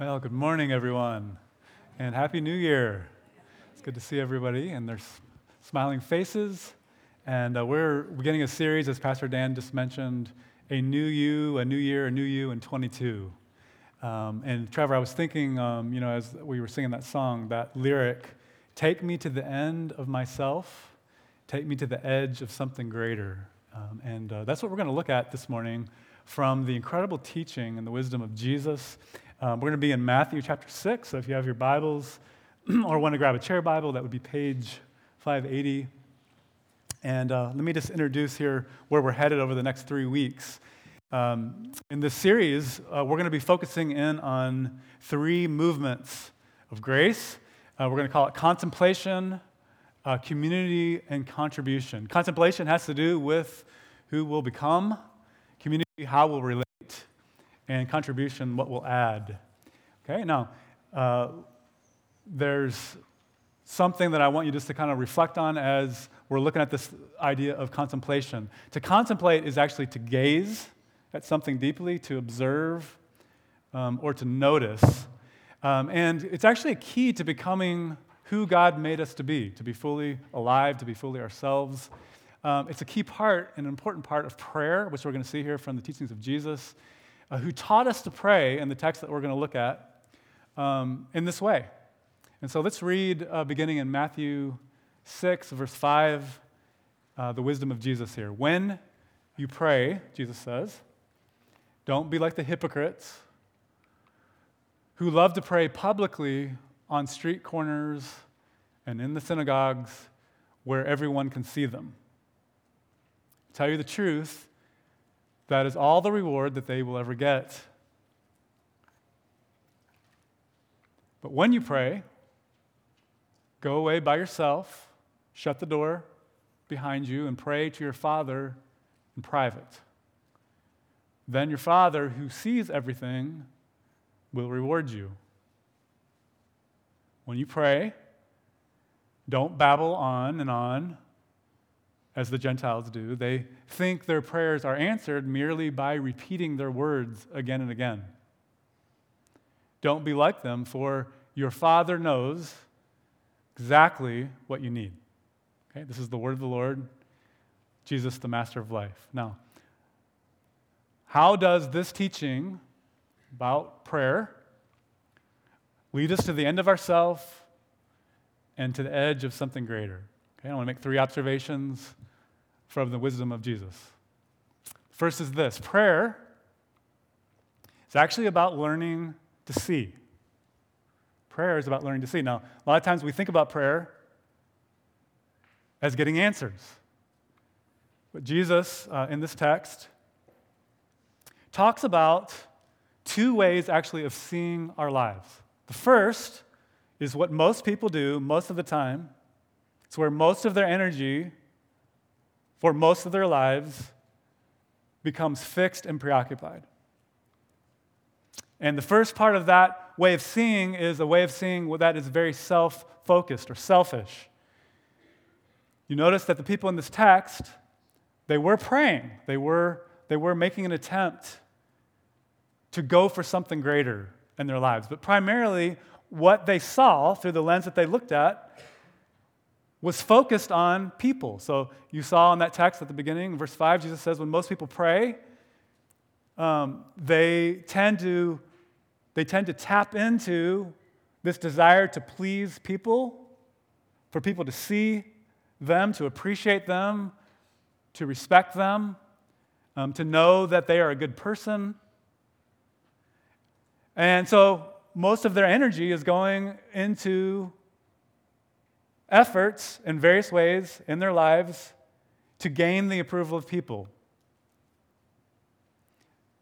Well, good morning, everyone, and Happy New Year. It's good to see everybody and their smiling faces. And uh, we're beginning a series, as Pastor Dan just mentioned, A New You, A New Year, A New You in 22. Um, and Trevor, I was thinking, um, you know, as we were singing that song, that lyric, take me to the end of myself, take me to the edge of something greater. Um, and uh, that's what we're going to look at this morning from the incredible teaching and the wisdom of Jesus. Um, we're going to be in Matthew chapter 6. So if you have your Bibles or want to grab a chair Bible, that would be page 580. And uh, let me just introduce here where we're headed over the next three weeks. Um, in this series, uh, we're going to be focusing in on three movements of grace. Uh, we're going to call it contemplation, uh, community, and contribution. Contemplation has to do with who will become, community, how we'll relate, and contribution, what we'll add. Okay, now, uh, there's something that I want you just to kind of reflect on as we're looking at this idea of contemplation. To contemplate is actually to gaze at something deeply, to observe, um, or to notice. Um, and it's actually a key to becoming who God made us to be, to be fully alive, to be fully ourselves. Um, it's a key part, an important part of prayer, which we're going to see here from the teachings of Jesus, uh, who taught us to pray in the text that we're going to look at um, in this way. And so let's read uh, beginning in Matthew 6, verse 5, uh, the wisdom of Jesus here. When you pray, Jesus says, don't be like the hypocrites who love to pray publicly on street corners and in the synagogues where everyone can see them. Tell you the truth, that is all the reward that they will ever get. But when you pray, go away by yourself, shut the door behind you, and pray to your Father in private. Then your Father, who sees everything, will reward you. When you pray, don't babble on and on as the Gentiles do. They think their prayers are answered merely by repeating their words again and again. Don't be like them, for your Father knows exactly what you need. Okay, this is the word of the Lord, Jesus, the master of life. Now, how does this teaching about prayer lead us to the end of ourself and to the edge of something greater? Okay, I want to make three observations from the wisdom of Jesus. First is this prayer is actually about learning to see. Prayer is about learning to see. Now, a lot of times we think about prayer as getting answers. But Jesus, uh, in this text, talks about two ways actually of seeing our lives. The first is what most people do most of the time, it's where most of their energy for most of their lives becomes fixed and preoccupied. And the first part of that way of seeing is a way of seeing that is very self focused or selfish. You notice that the people in this text, they were praying, they were, they were making an attempt to go for something greater in their lives. But primarily, what they saw through the lens that they looked at was focused on people. So you saw in that text at the beginning, verse 5, Jesus says, when most people pray, um, they, tend to, they tend to tap into this desire to please people, for people to see them, to appreciate them, to respect them, um, to know that they are a good person. And so most of their energy is going into efforts in various ways in their lives to gain the approval of people.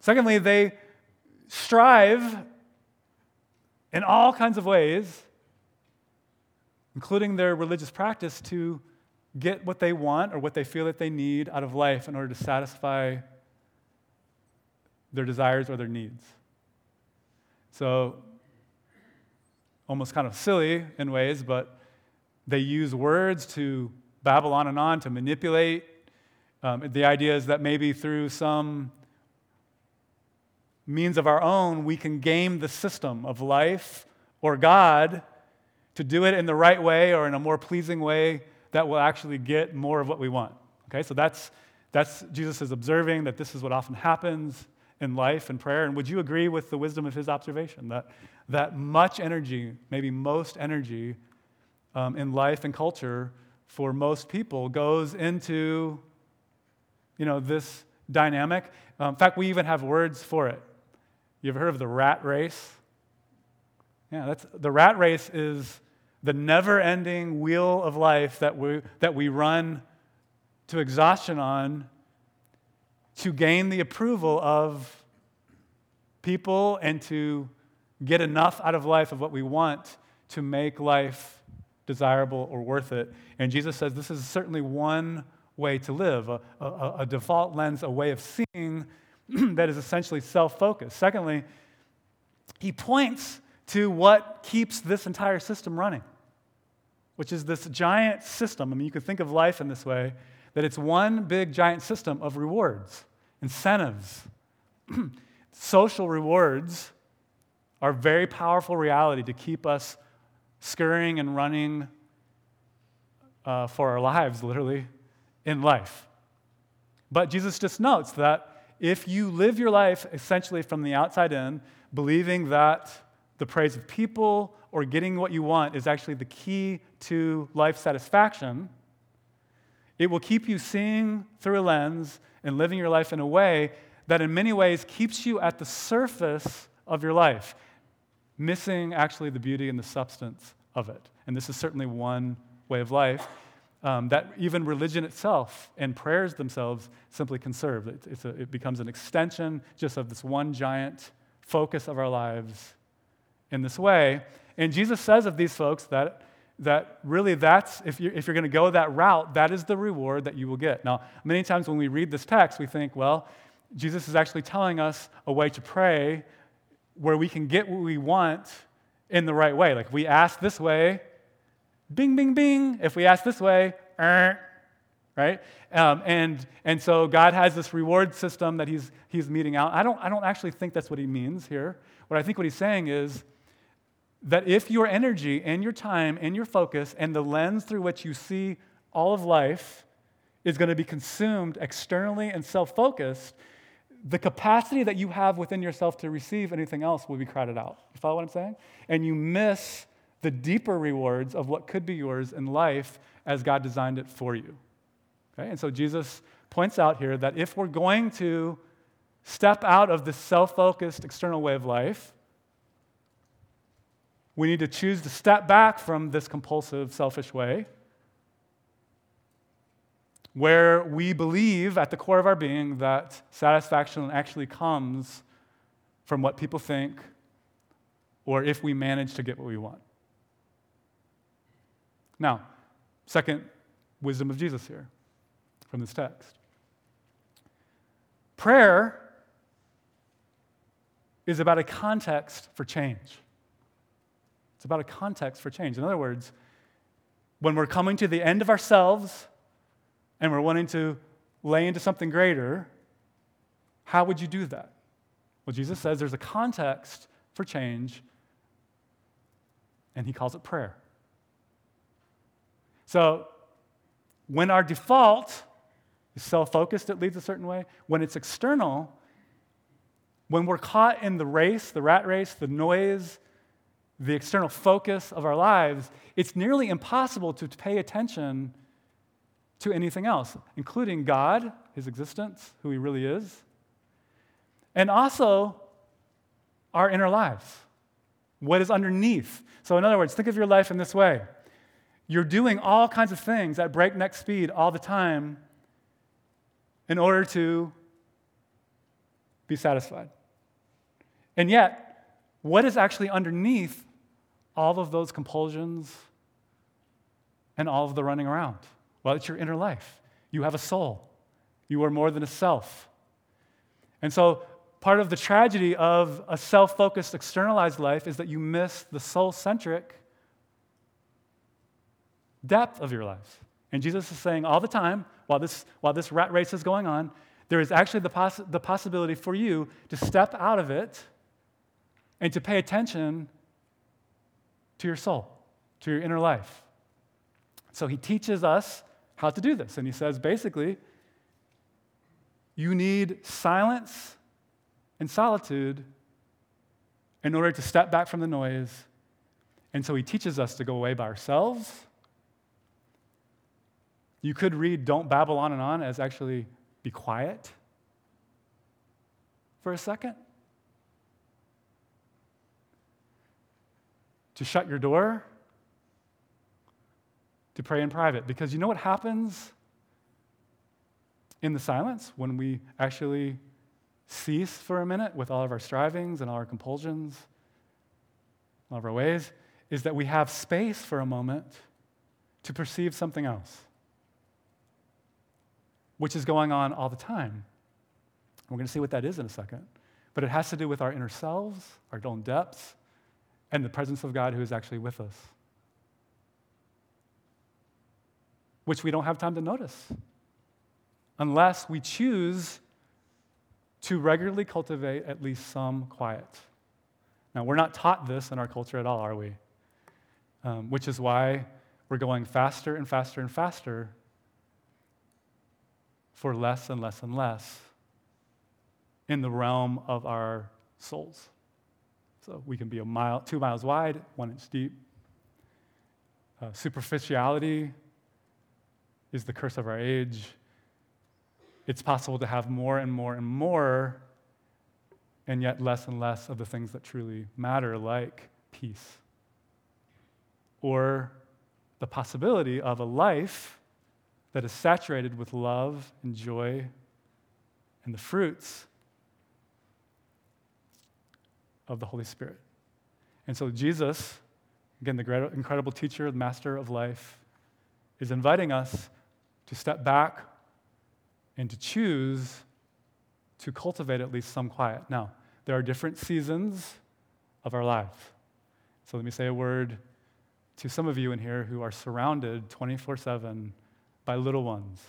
Secondly, they strive in all kinds of ways, including their religious practice, to get what they want or what they feel that they need out of life in order to satisfy their desires or their needs. So, almost kind of silly in ways, but they use words to babble on and on, to manipulate. Um, the idea is that maybe through some means of our own, we can game the system of life or God to do it in the right way or in a more pleasing way that will actually get more of what we want. Okay, so that's, that's Jesus is observing that this is what often happens in life and prayer. And would you agree with the wisdom of his observation that, that much energy, maybe most energy um, in life and culture for most people goes into you know, this dynamic? Um, in fact, we even have words for it. You ever heard of the rat race? Yeah, that's, the rat race is the never ending wheel of life that we, that we run to exhaustion on to gain the approval of people and to get enough out of life of what we want to make life desirable or worth it. And Jesus says this is certainly one way to live, a, a, a default lens, a way of seeing that is essentially self focused. Secondly, he points to what keeps this entire system running, which is this giant system. I mean, you can think of life in this way that it's one big giant system of rewards, incentives. Social rewards are very powerful reality to keep us scurrying and running uh, for our lives, literally, in life. But Jesus just notes that if you live your life essentially from the outside in, believing that the praise of people or getting what you want is actually the key to life satisfaction, it will keep you seeing through a lens and living your life in a way that, in many ways, keeps you at the surface of your life, missing actually the beauty and the substance of it. And this is certainly one way of life um, that even religion itself and prayers themselves simply conserve. It, a, it becomes an extension just of this one giant focus of our lives in this way. And Jesus says of these folks that, that really that's, if you're, if you're going to go that route, that is the reward that you will get. Now, many times when we read this text, we think, well, Jesus is actually telling us a way to pray where we can get what we want in the right way. Like if we ask this way, bing, bing, bing. If we ask this way, er, right? Um, and, and so God has this reward system that he's, he's meting out. I don't, I don't actually think that's what he means here. What I think what he's saying is that if your energy and your time and your focus and the lens through which you see all of life is going to be consumed externally and self focused, the capacity that you have within yourself to receive anything else will be crowded out. You follow what I'm saying? And you miss the deeper rewards of what could be yours in life as God designed it for you. Okay? And so Jesus points out here that if we're going to step out of this self focused external way of life, we need to choose to step back from this compulsive, selfish way where we believe at the core of our being that satisfaction actually comes from what people think or if we manage to get what we want. Now, second wisdom of Jesus here from this text. Prayer is about a context for change. It's about a context for change. In other words, when we're coming to the end of ourselves and we're wanting to lay into something greater, how would you do that? Well, Jesus says there's a context for change, and he calls it prayer. So, when our default is self focused, it leads a certain way. When it's external, when we're caught in the race, the rat race, the noise, the external focus of our lives, it's nearly impossible to pay attention to anything else, including God, his existence, who he really is, and also our inner lives, what is underneath. So, in other words, think of your life in this way you're doing all kinds of things at breakneck speed all the time in order to be satisfied. And yet, what is actually underneath all of those compulsions and all of the running around? Well, it's your inner life. You have a soul, you are more than a self. And so, part of the tragedy of a self focused, externalized life is that you miss the soul centric depth of your lives. And Jesus is saying all the time, while this, while this rat race is going on, there is actually the, poss- the possibility for you to step out of it and to pay attention to your soul, to your inner life. So he teaches us how to do this. And he says basically, you need silence and solitude in order to step back from the noise. And so he teaches us to go away by ourselves. You could read Don't Babble On and On as actually be quiet for a second. To shut your door, to pray in private. Because you know what happens in the silence when we actually cease for a minute with all of our strivings and all our compulsions, all of our ways, is that we have space for a moment to perceive something else, which is going on all the time. We're going to see what that is in a second. But it has to do with our inner selves, our own depths, and the presence of God who is actually with us, which we don't have time to notice unless we choose to regularly cultivate at least some quiet. Now, we're not taught this in our culture at all, are we? Um, which is why we're going faster and faster and faster for less and less and less in the realm of our souls. So we can be a mile, two miles wide, one inch deep. Uh, superficiality is the curse of our age it's possible to have more and more and more, and yet less and less of the things that truly matter, like peace. Or the possibility of a life that is saturated with love and joy and the fruits of the Holy Spirit. And so, Jesus, again, the incredible teacher, the master of life, is inviting us to step back and to choose to cultivate at least some quiet. Now, there are different seasons of our life. So let me say a word to some of you in here who are surrounded 24 7 by little ones.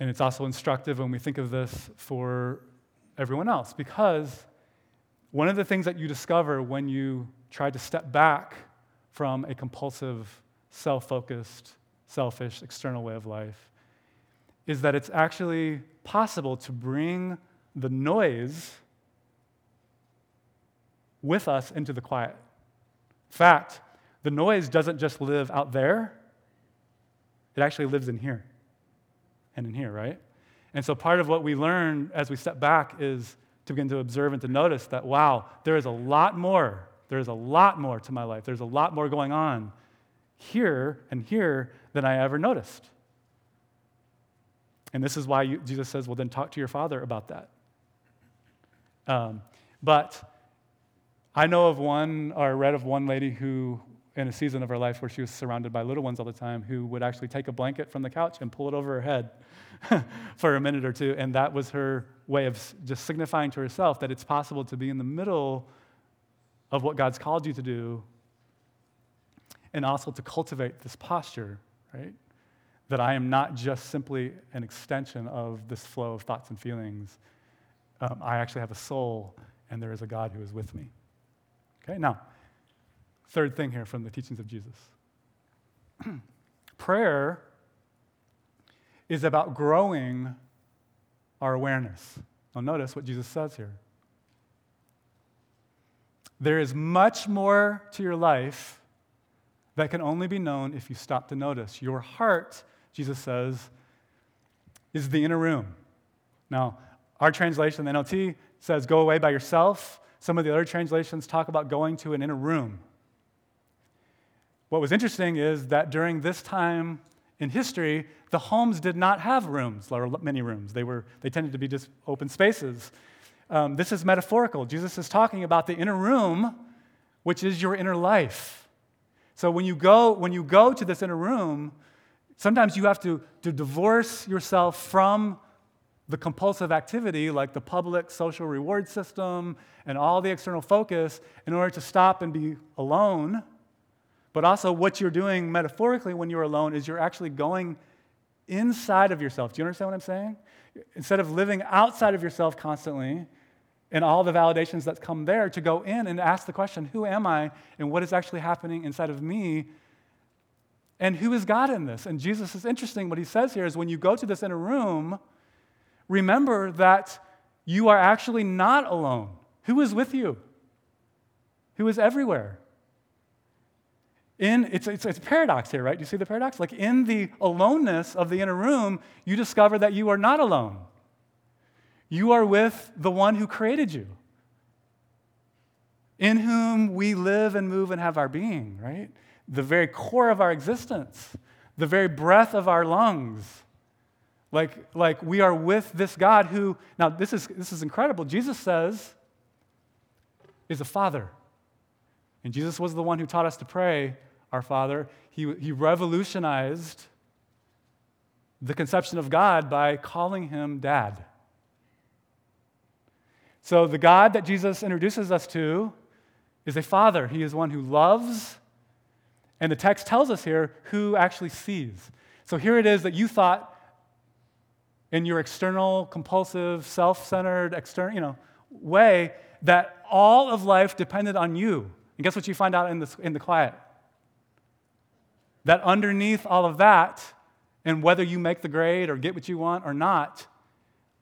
And it's also instructive when we think of this for everyone else because one of the things that you discover when you try to step back from a compulsive, self focused, selfish, external way of life, is that it's actually possible to bring the noise with us into the quiet. In fact, the noise doesn't just live out there, it actually lives in here and in here, right? And so part of what we learn as we step back is to begin to observe and to notice that, wow, there is a lot more. There is a lot more to my life. There's a lot more going on here and here than I ever noticed. And this is why you, Jesus says, well, then talk to your father about that. Um, but I know of one, or read of one lady who, in a season of her life where she was surrounded by little ones all the time, who would actually take a blanket from the couch and pull it over her head for a minute or two. And that was her way of just signifying to herself that it's possible to be in the middle of what God's called you to do and also to cultivate this posture, right? That I am not just simply an extension of this flow of thoughts and feelings. Um, I actually have a soul, and there is a God who is with me. Okay, now, third thing here from the teachings of Jesus prayer is about growing our awareness. Now, notice what Jesus says here. There is much more to your life that can only be known if you stop to notice. Your heart, Jesus says, is the inner room. Now, our translation, the NLT, says go away by yourself. Some of the other translations talk about going to an inner room. What was interesting is that during this time in history, the homes did not have rooms, or many rooms. They, were, they tended to be just open spaces. Um, this is metaphorical. Jesus is talking about the inner room, which is your inner life. So when you go, when you go to this inner room, sometimes you have to, to divorce yourself from the compulsive activity like the public social reward system and all the external focus in order to stop and be alone. But also, what you're doing metaphorically when you're alone is you're actually going inside of yourself. Do you understand what I'm saying? Instead of living outside of yourself constantly and all the validations that come there, to go in and ask the question, Who am I and what is actually happening inside of me? And who is God in this? And Jesus is interesting. What he says here is when you go to this inner room, remember that you are actually not alone. Who is with you? Who is everywhere? In, it's, it's, it's a paradox here, right? Do you see the paradox? Like in the aloneness of the inner room, you discover that you are not alone. You are with the one who created you, in whom we live and move and have our being, right? The very core of our existence, the very breath of our lungs. Like, like we are with this God who, now this is, this is incredible. Jesus says, is a father. And Jesus was the one who taught us to pray, Our Father. He, he revolutionized the conception of God by calling him Dad. So, the God that Jesus introduces us to is a father. He is one who loves, and the text tells us here who actually sees. So, here it is that you thought in your external, compulsive, self centered, external, you know, way that all of life depended on you. And guess what you find out in, this, in the quiet? That underneath all of that, and whether you make the grade or get what you want or not,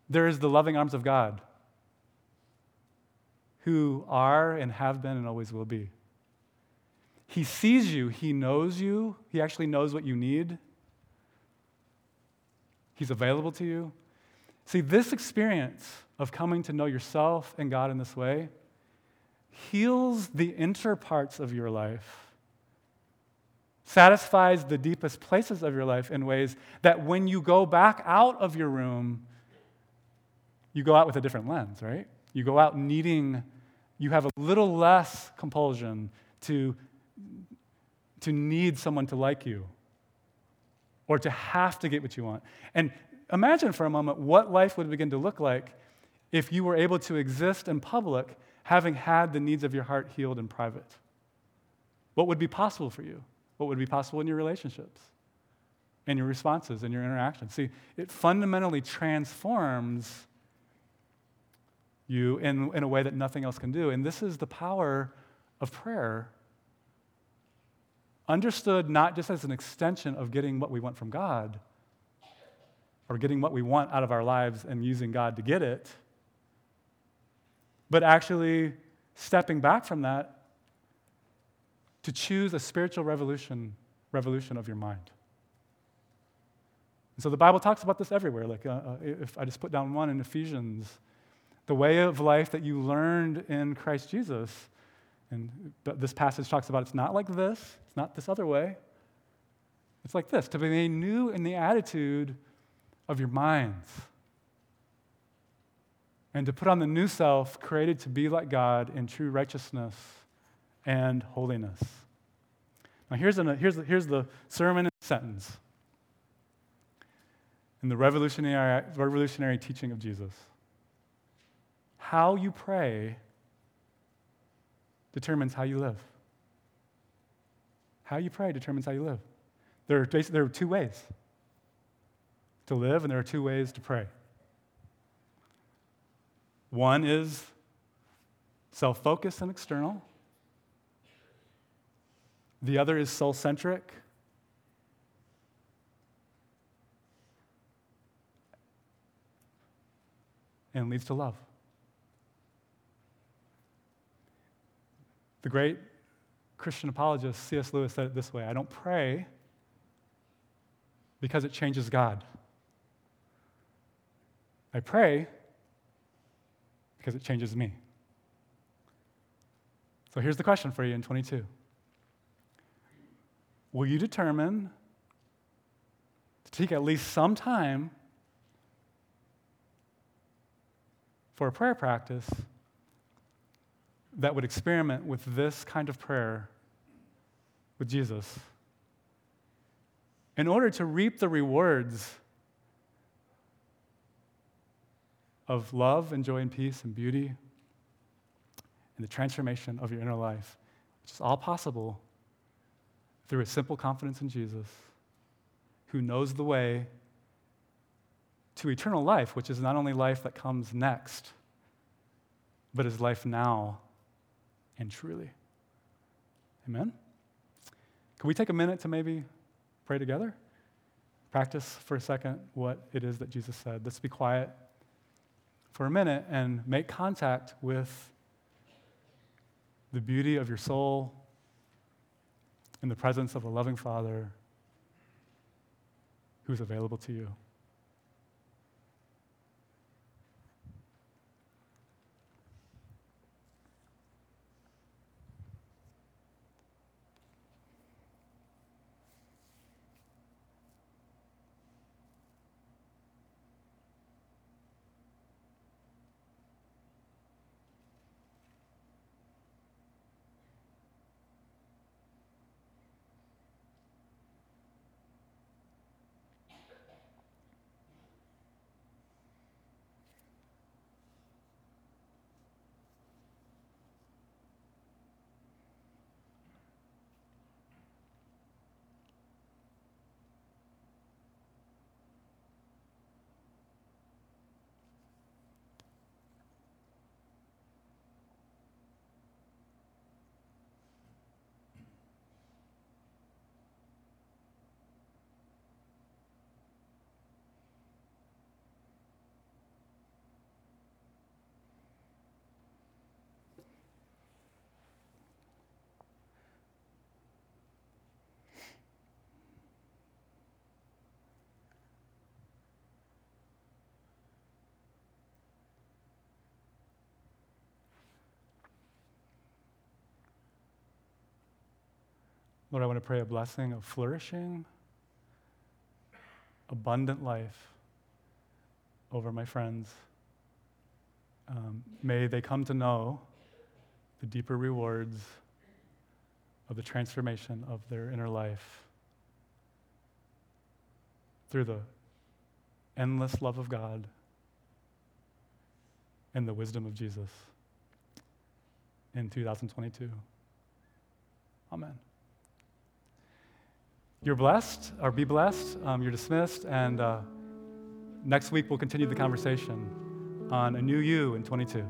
there is the loving arms of God who are and have been and always will be. He sees you, He knows you, He actually knows what you need. He's available to you. See, this experience of coming to know yourself and God in this way heals the inner parts of your life, satisfies the deepest places of your life in ways that when you go back out of your room, you go out with a different lens, right? You go out needing, you have a little less compulsion to, to need someone to like you or to have to get what you want. And imagine for a moment what life would begin to look like if you were able to exist in public having had the needs of your heart healed in private. What would be possible for you? What would be possible in your relationships, in your responses, and your interactions? See, it fundamentally transforms you in, in a way that nothing else can do. And this is the power of prayer, understood not just as an extension of getting what we want from God or getting what we want out of our lives and using God to get it, but actually stepping back from that to choose a spiritual revolution, revolution of your mind. And so the Bible talks about this everywhere. Like, uh, uh, if I just put down one in Ephesians, the way of life that you learned in Christ Jesus. And this passage talks about it's not like this, it's not this other way. It's like this to be made new in the attitude of your minds. And to put on the new self created to be like God in true righteousness and holiness. Now, here's, an, here's, the, here's the sermon sentence in the revolutionary, revolutionary teaching of Jesus. How you pray determines how you live. How you pray determines how you live. There are, there are two ways to live, and there are two ways to pray. One is self focused and external, the other is soul centric. And leads to love. The great Christian apologist C.S. Lewis said it this way I don't pray because it changes God. I pray because it changes me. So here's the question for you in 22 Will you determine to take at least some time for a prayer practice that would experiment with this kind of prayer with Jesus. In order to reap the rewards of love and joy and peace and beauty and the transformation of your inner life, which is all possible through a simple confidence in Jesus, who knows the way to eternal life, which is not only life that comes next, but is life now and truly. Amen? Can we take a minute to maybe pray together? Practice for a second what it is that Jesus said. Let's be quiet for a minute and make contact with the beauty of your soul in the presence of a loving Father who's available to you. Lord, I want to pray a blessing of flourishing, abundant life over my friends. Um, may they come to know the deeper rewards of the transformation of their inner life through the endless love of God and the wisdom of Jesus in 2022. Amen. You're blessed, or be blessed. Um, you're dismissed, and uh, next week we'll continue the conversation on a new you in 22.